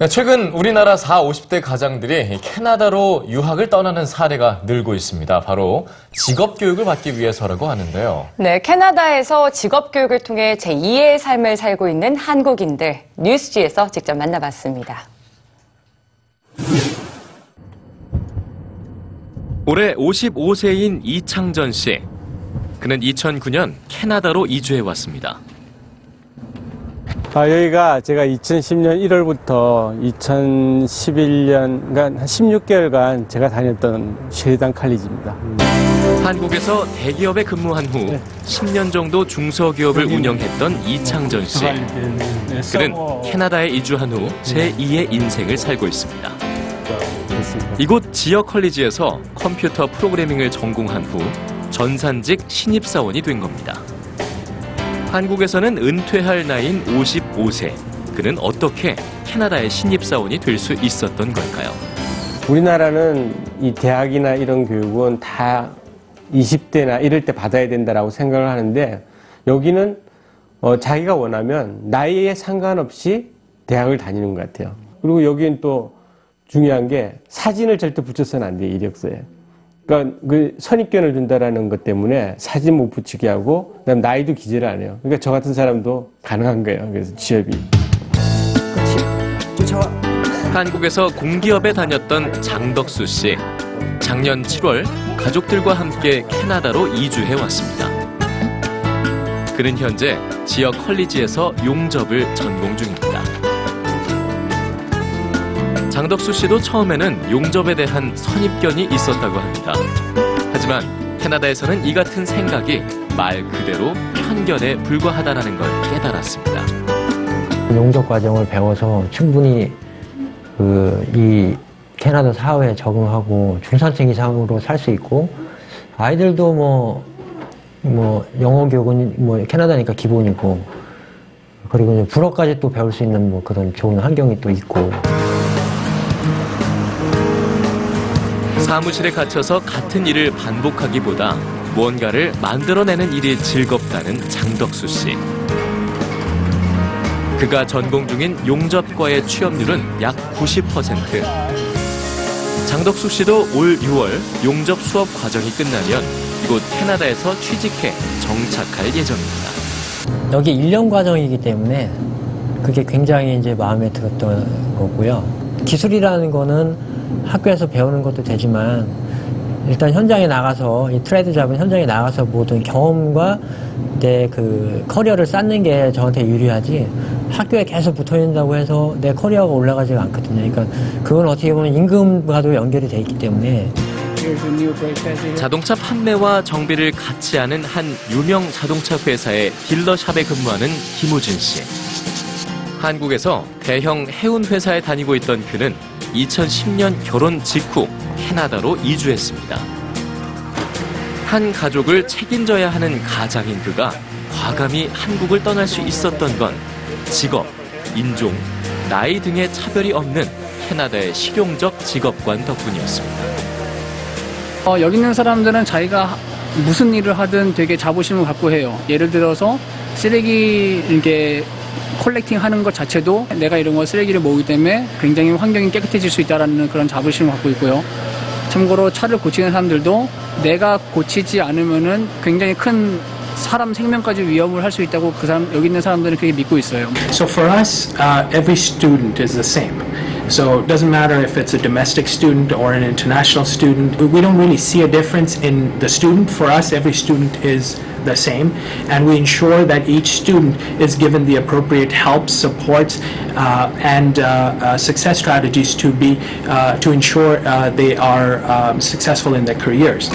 네, 최근 우리나라 4, 50대 가장들이 캐나다로 유학을 떠나는 사례가 늘고 있습니다. 바로 직업 교육을 받기 위해서라고 하는데요. 네, 캐나다에서 직업 교육을 통해 제2의 삶을 살고 있는 한국인들 뉴스지에서 직접 만나봤습니다. 올해 55세인 이창전 씨. 그는 2009년 캐나다로 이주해 왔습니다. 아, 여기가 제가 2010년 1월부터 2011년, 그러니까 한 16개월간 제가 다녔던 쉐리단 칼리지입니다. 한국에서 대기업에 근무한 후 10년 정도 중소기업을 운영했던 이창전 씨. 그는 캐나다에 이주한 후 제2의 인생을 살고 있습니다. 이곳 지역 컬리지에서 컴퓨터 프로그래밍을 전공한 후 전산직 신입사원이 된 겁니다. 한국에서는 은퇴할 나이인 55세. 그는 어떻게 캐나다의 신입사원이 될 수 있었던 걸까요? 우리나라는 이 대학이나 이런 교육은 다 20대나 이럴 때 받아야 된다라고 생각을 하는데 여기는 어, 자기가 원하면 나이에 상관없이 대학을 다니는 것 같아요. 그리고 여기는 또 중요한 게 사진을 절대 붙여서는 안 돼요, 이력서에. 그러니까 그 선입견을 준다라는 것 때문에 사진 못 붙이게 하고 그다음 나이도 기재를 안 해요. 그러니까 저 같은 사람도 가능한 거예요. 그래서 취업이. 한국에서 공기업에 다녔던 장덕수 씨. 작년 7월 가족들과 함께 캐나다로 이주해 왔습니다. 그는 현재 지역 컬리지에서 용접을 전공 중입니다. 장덕수 씨도 처음에는 용접에 대한 선입견이 있었다고 합니다. 하지만 캐나다에서는 이 같은 생각이 말 그대로 편견에 불과하다는 걸 깨달았습니다. 용접 과정을 배워서 충분히 그 이 캐나다 사회에 적응하고 중산층 이상으로 살 수 있고 아이들도 뭐뭐 영어 교육은 뭐 캐나다니까 기본이고 그리고 이제 불어까지 또 배울 수 있는 뭐 그런 좋은 환경이 또 있고 사무실에 갇혀서 같은 일을 반복하기보다 무언가를 만들어내는 일이 즐겁다는 장덕수 씨. 그가 전공 중인 용접과의 취업률은 약 90%. 장덕수 씨도 올 6월 용접 수업 과정이 끝나면 이곳 캐나다에서 취직해 정착할 예정입니다. 여기 1년 과정이기 때문에 그게 굉장히 이제 마음에 들었던 거고요. 기술이라는 거는 학교에서 배우는 것도 되지만 일단 현장에 나가서 이 트레이드 잡은 현장에 나가서 모든 경험과 내 그 커리어를 쌓는 게 저한테 유리하지 학교에 계속 붙어 있는다고 해서 내 커리어가 올라가지가 않거든요. 그러니까 그건 어떻게 보면 임금과도 연결이 돼 있기 때문에 자동차 판매와 정비를 같이 하는 한 유명 자동차 회사의 딜러샵에 근무하는 김우진 씨. 한국에서 대형 해운 회사에 다니고 있던 그는 2010년 결혼 직후 캐나다로 이주했습니다. 한 가족을 책임져야 하는 가장인 그가 과감히 한국을 떠날 수 있었던 건 직업, 인종, 나이 등의 차별이 없는 캐나다의 실용적 직업관 덕분이었습니다. 어, 여기 있는 사람들은 자기가 무슨 일을 하든 되게 자부심을 갖고 해요. 예를 들어서 쓰레기 이렇게 컬렉팅 하는 것 자체도 내가 이런 거 쓰레기를 모으기 때문에 굉장히 환경이 깨끗해질 수 있다라는 그런 자부심을 갖고 있고요. 참고로 차를 고치는 사람들도 내가 고치지 않으면은 굉장히 큰 사람 생명까지 위협을 할 수 있다고 그 사람 여기 있는 사람들은 그렇게 믿고 있어요. So for us, uh, every student is the same. So it doesn't matter if it's a domestic student or an international student. We don't really see a difference in the student. For us, every student is the same, and we ensure that each student is given the appropriate help, supports, uh, and uh, uh, success strategies to be uh, to ensure uh, they are um, successful in their careers.